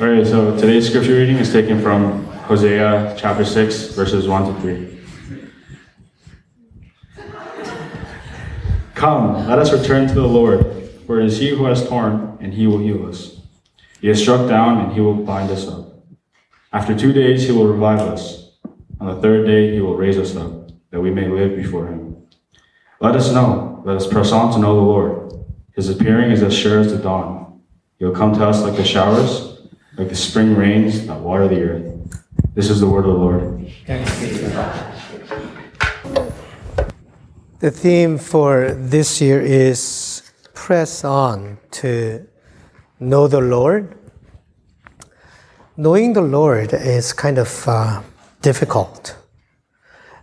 All right, so today's scripture reading is taken from Hosea chapter 6, verses 1 to 3. Come, let us return to the Lord, for it is He who has torn, and He will heal us. He has struck down, and He will bind us up. After two days, He will revive us. On the third day, He will raise us up, that we may live before Him. Let us know, let us press on to know the Lord. His appearing is as sure as the dawn. He will come to us like the showers, like the spring rains that water the earth. This is the word of the Lord. The theme for this year is press on to know the Lord. Knowing the Lord is kind of uh, difficult.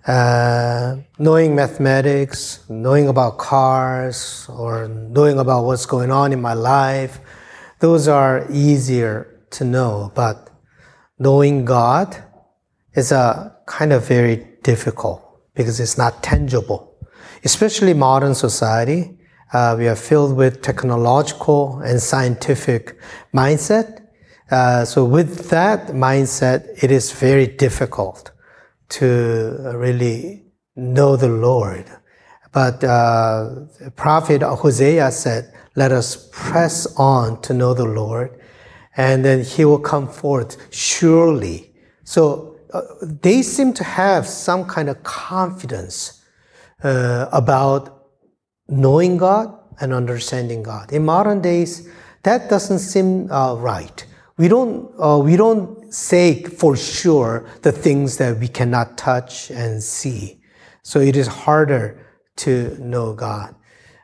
Uh, knowing mathematics, knowing about cars, or knowing about what's going on in my life, those are easier to know. But knowing God is a kind of very difficult because it's not tangible. Especially modern society, uh, we are filled with technological and scientific mindset. Uh, so with that mindset, it is very difficult to really know the Lord. But uh, prophet Hosea said, let us press on to know the Lord and then he will come forth surely. So uh, they seem to have some kind of confidence uh, about knowing God and understanding God. In modern days, that doesn't seem uh, right. We don't, uh, we don't say for sure the things that we cannot touch and see. So it is harder to know God.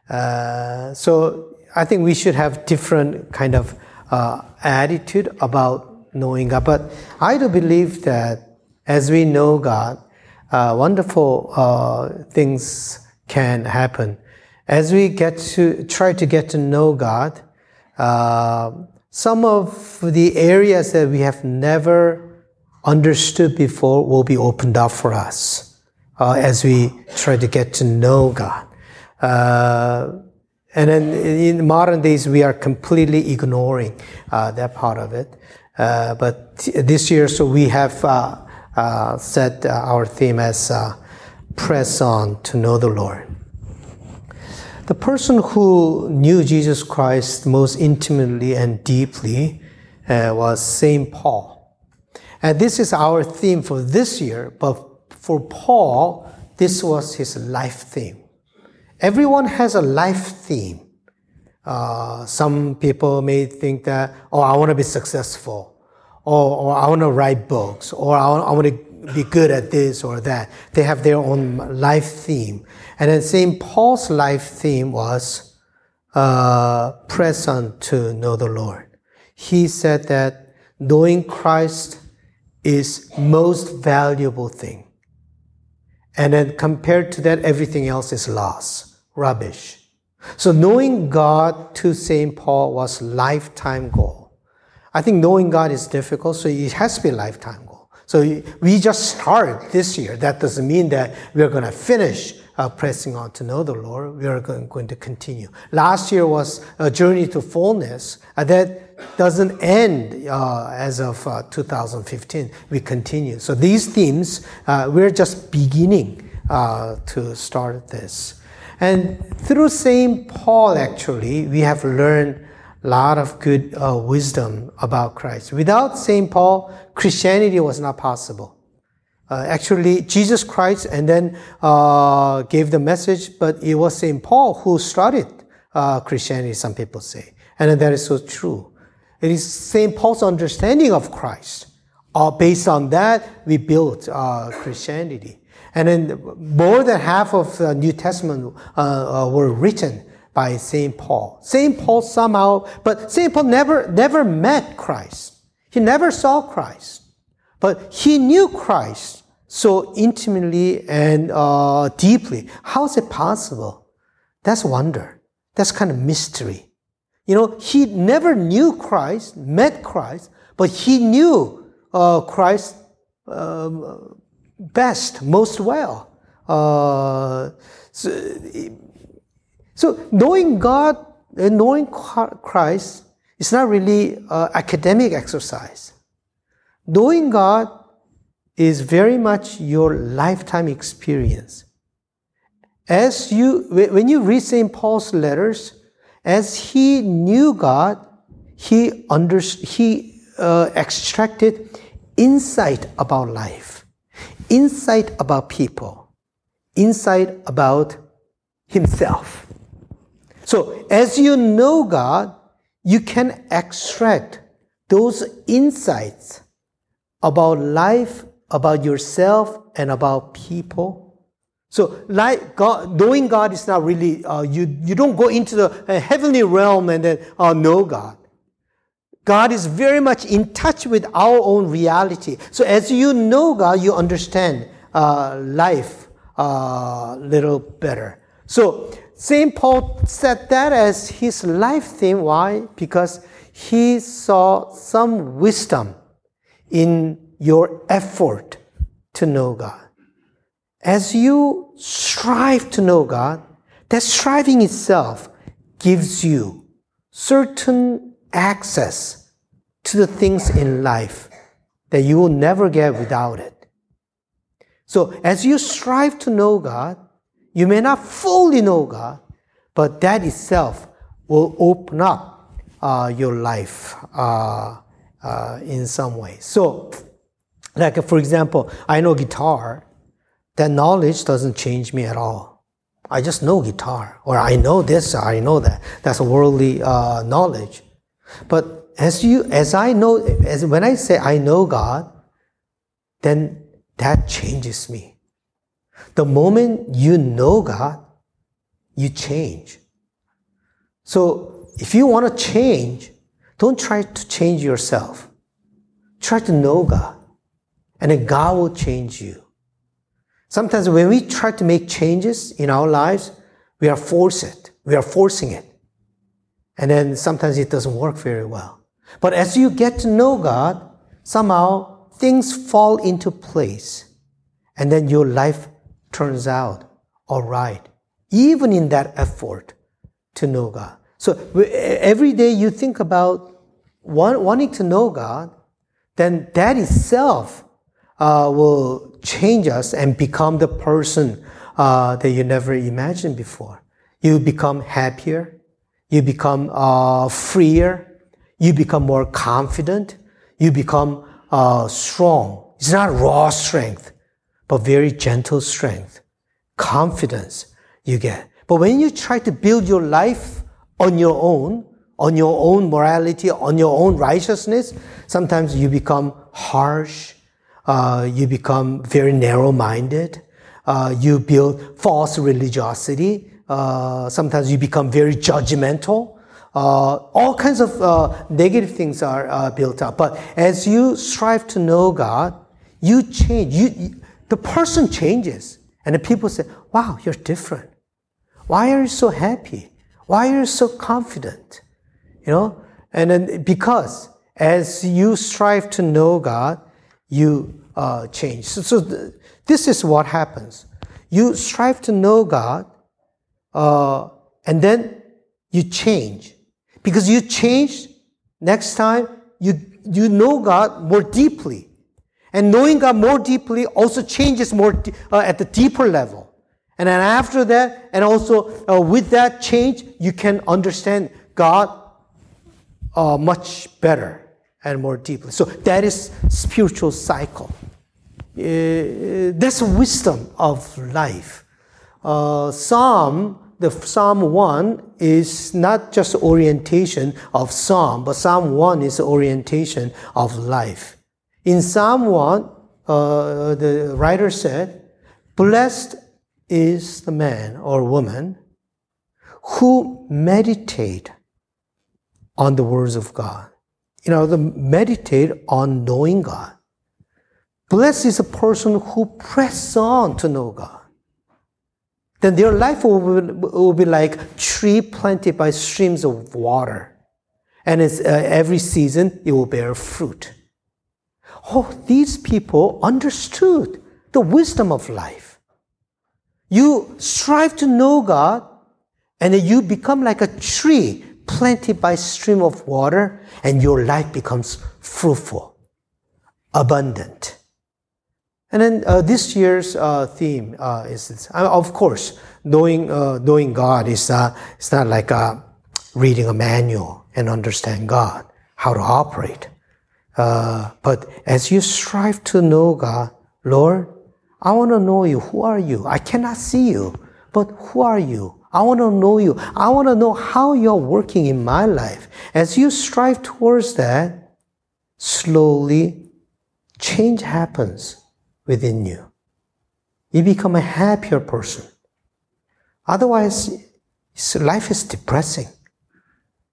Uh, so I think we should have different kind of uh, attitude about knowing God. But I do believe that as we know God, uh, wonderful uh, things can happen. As we get to try to get to know God, uh, some of the areas that we have never understood before will be opened up for us uh, as we try to get to know God. And then in modern days, we are completely ignoring uh, that part of it. Uh, but this year, so we have uh, uh set uh, our theme as uh, press on to know the Lord. The person who knew Jesus Christ most intimately and deeply was St. Paul. And this is our theme for this year, but for Paul, this was his life theme. Everyone has a life theme. Uh, some people may think that, oh, I want to be successful, or, or I want to write books, or I want, I want to be good at this or that. They have their own life theme. And then St. Paul's life theme was uh, press on to know the Lord. He said that knowing Christ is most valuable thing. And then compared to that, everything else is loss, rubbish. So knowing God to St. Paul was lifetime goal. I think knowing God is difficult, so it has to be lifetime goal. So we just start this year. That doesn't mean that we're going to finish uh, pressing on to know the Lord. We are going, going to continue. Last year was a journey to fullness. Uh, that doesn't end uh, as of uh, 2015. We continue. So these themes, uh, we're just beginning uh, to start this. And through St. Paul, actually, we have learned a lot of good uh, wisdom about Christ. Without St. Paul, Christianity was not possible. Uh, actually, Jesus Christ and then uh, gave the message, but it was St. Paul who started uh, Christianity, some people say. And that is so true. It is St. Paul's understanding of Christ. Uh, based on that, we built uh, Christianity. And then more than half of the New Testament uh, uh, were written by St. Paul. St. Paul somehow, but St. Paul never, never met Christ. He never saw Christ. But he knew Christ so intimately and uh, deeply. How is it possible? That's wonder. That's kind of mystery. You know, he never knew Christ, met Christ, but he knew uh, Christ um, best, most well. Uh, so, so, knowing God and knowing Christ is not really uh, academic exercise. Knowing God is very much your lifetime experience. As you, when you read St. Paul's letters, as he knew God, he, under, he uh, extracted insight about life, insight about people, insight about himself. So as you know God, you can extract those insights about life, about yourself, and about people. So, like God, knowing God is not really uh, you. You don't go into the uh, heavenly realm and then uh, know God. God is very much in touch with our own reality. So, as you know God, you understand uh, life a uh, little better. So, St. Paul said that as his life theme. Why? Because he saw some wisdom in your effort to know God. As you strive to know God, that striving itself gives you certain access to the things in life that you will never get without it. So as you strive to know God, you may not fully know God, but that itself will open up uh, your life uh, uh, in some way. So, like for example, I know guitar. That knowledge doesn't change me at all. I just know guitar, or I know this, or I know that. That's a worldly uh, knowledge. But as you, as I know, as when I say I know God, then that changes me. The moment you know God, you change. So if you want to change, don't try to change yourself. Try to know God. And then God will change you. Sometimes when we try to make changes in our lives, we are forced it. We are forcing it. And then sometimes it doesn't work very well. But as you get to know God, somehow things fall into place. And then your life turns out all right. Even in that effort to know God. So every day you think about wanting to know God, then that itself uh, will change us and become the person uh, that you never imagined before. You become happier. You become uh, freer. You become more confident. You become uh, strong. It's not raw strength, but very gentle strength, confidence you get. But when you try to build your life on your own, on your own morality, on your own righteousness, sometimes you become harsh, uh, you become very narrow minded, uh, you build false religiosity, uh, sometimes you become very judgmental. Uh, all kinds of uh, negative things are uh, built up. But as you strive to know God, you change. You, you, the person changes. And the people say, wow, you're different. Why are you so happy? Why are you so confident? You know? And then because as you strive to know God, you uh, change. So, so th- this is what happens. You strive to know God, uh, and then you change. Because you change, next time you, you know God more deeply. And knowing God more deeply also changes more uh, at the deeper level. And then after that, and also uh, with that change, you can understand God uh, much better and more deeply. So that is spiritual cycle. Uh, that's wisdom of life. Uh, Psalm, the Psalm 1 is not just orientation of Psalm, but Psalm 1 is orientation of life. In Psalm 1, uh, the writer said, Blessed is the man or woman who meditate on the words of God. You know, the meditate on knowing God. Blessed is a person who press on to know God. Then their life will be, will be like tree planted by streams of water. And uh, every season it will bear fruit. Oh, these people understood the wisdom of life. You strive to know God, and you become like a tree planted by stream of water, and your life becomes fruitful, abundant. And then uh, this year's uh, theme uh, is. Uh, of course, knowing uh, knowing God is it's not like reading a manual and understand God how to operate. but as you strive to know God, Lord, I want to know you. Who are you? I cannot see you, but who are you? I want to know you. I want to know how you're working in my life. As you strive towards that, slowly change happens within you. You become a happier person. Otherwise, life is depressing.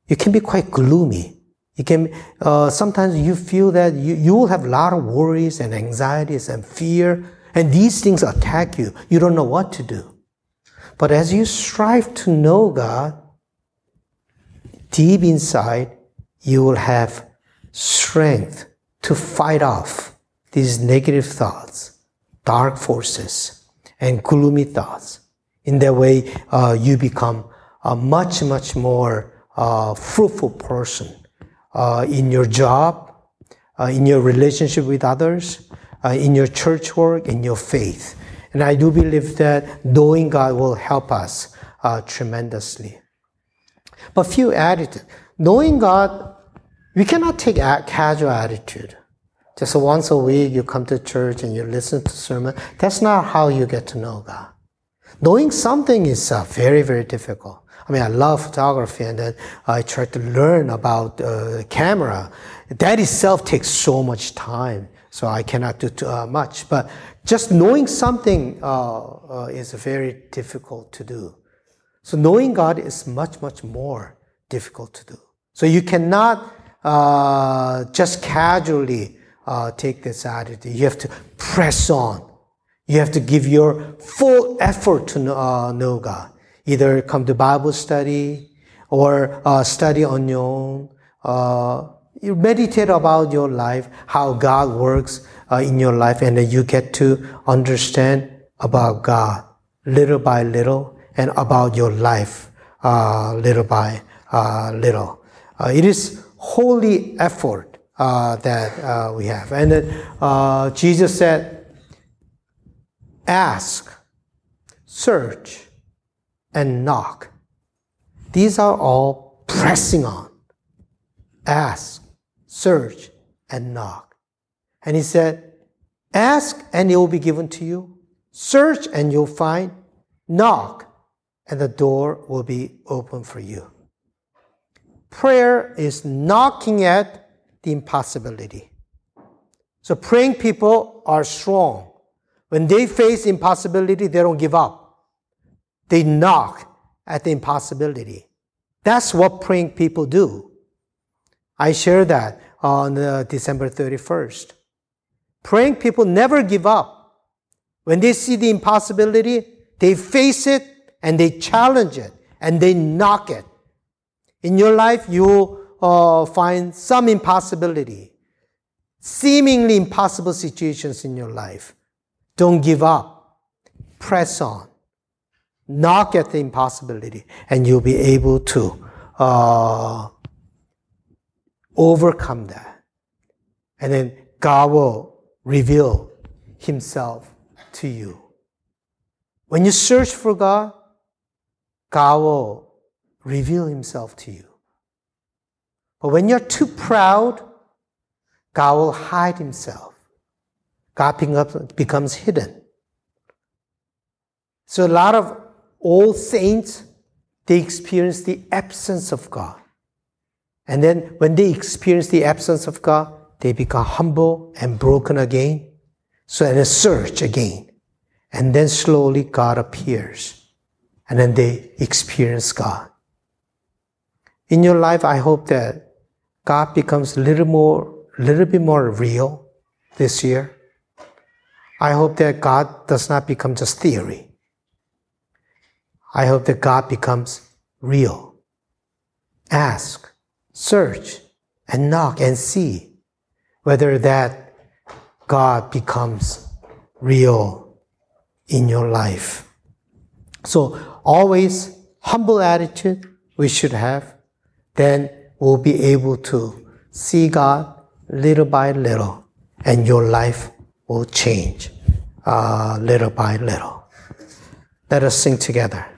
You can be quite gloomy. You can, uh, sometimes you feel that you, you will have a lot of worries and anxieties and fear, and these things attack you. You don't know what to do. But as you strive to know God, deep inside, you will have strength to fight off these negative thoughts, dark forces, and gloomy thoughts. In that way, uh, you become a much, much more uh, fruitful person uh, in your job, uh, in your relationship with others, uh, in your church work, in your faith. And I do believe that knowing God will help us uh, tremendously. But few attitude. Knowing God, we cannot take a casual attitude. Just once a week you come to church and you listen to sermon. That's not how you get to know God. Knowing something is uh, very, very difficult. I mean, I love photography and then I try to learn about uh, camera. That itself takes so much time. So I cannot do too uh, much. But just knowing something uh, uh, is very difficult to do. So knowing God is much, much more difficult to do. So you cannot uh, just casually uh, take this attitude. You have to press on. You have to give your full effort to uh, know God. Either come to Bible study or uh, study on your own. you meditate about your life, how God works, uh, in your life and you get to understand about God little by little and about your life uh, little by uh, little. Uh, it is holy effort uh, that uh, we have. And then Jesus said, ask, search, and knock. These are all pressing on. Ask, search, and knock. And he said, Ask and it will be given to you. Search and you'll find. Knock and the door will be open for you. Prayer is knocking at the impossibility. So praying people are strong. When they face impossibility, they don't give up. They knock at the impossibility. That's what praying people do. I share that on uh, December 31st. Praying people never give up. When they see the impossibility, they face it and they challenge it and they knock it. In your life, you uh, find some impossibility, seemingly impossible situations in your life. Don't give up. Press on. Knock at the impossibility, and you'll be able to uh, overcome that. And then God will reveal himself to you. When you search for God, God will reveal himself to you. But when you're too proud, God will hide himself. God becomes hidden. So a lot of old saints, they experience the absence of God. And then when they experience the absence of God, they become humble and broken again. So and a search again. And then slowly God appears. And then they experience God. In your life, I hope that God becomes a little more, little bit more real this year. I hope that God does not become just theory. I hope that God becomes real. Ask, search, and knock and see whether that God becomes real in your life. So always humble attitude we should have, then we'll be able to see God little by little, and your life will change uh, little by little. Let us sing together.